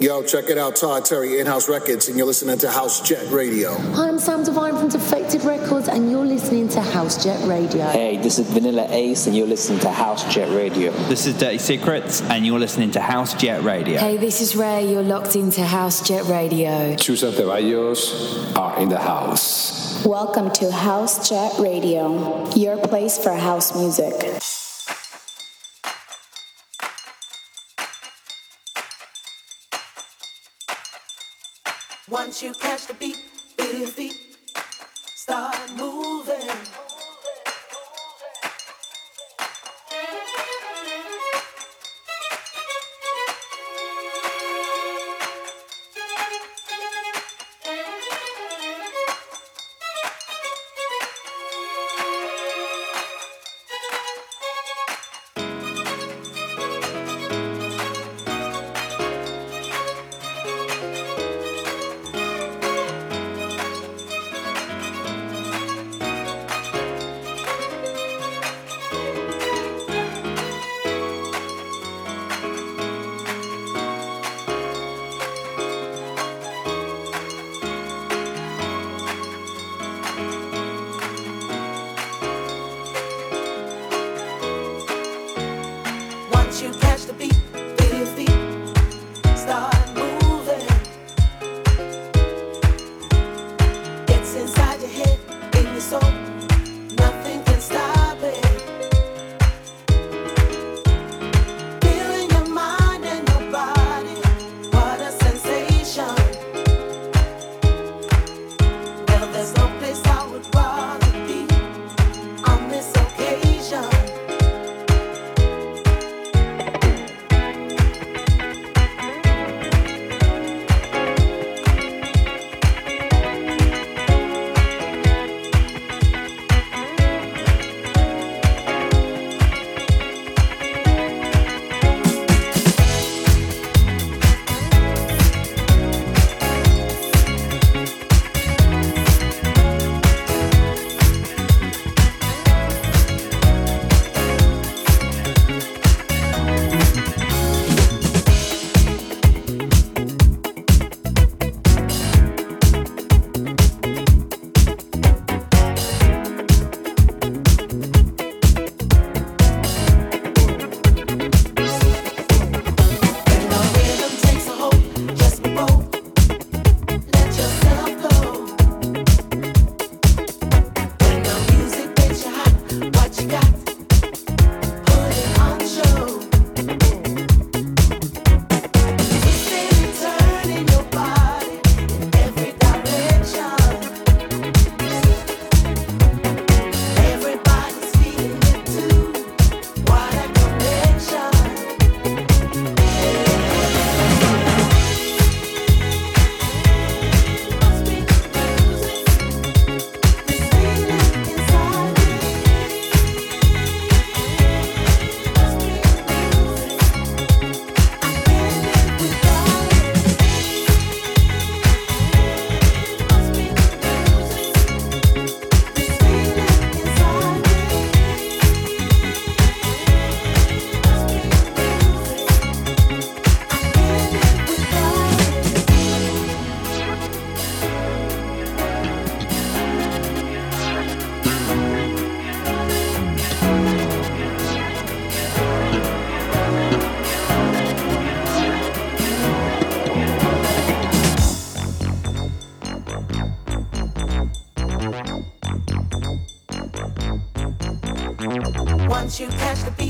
Yo, check it out, Todd Terry, In-House Records, and you're listening to House Jet Radio. Hi, I'm Sam Divine from Defected Records, and you're listening to House Jet Radio. Hey, this is Vanilla Ace, and you're listening to House Jet Radio. This is Dirty Secrets, and you're listening to House Jet Radio. Hey, this is Ray. You're locked into House Jet Radio. Susan Ceballos are in the house. Welcome to House Jet Radio, your place for house music. Once you catch the beat, feel your feet start moving. You catch the beat,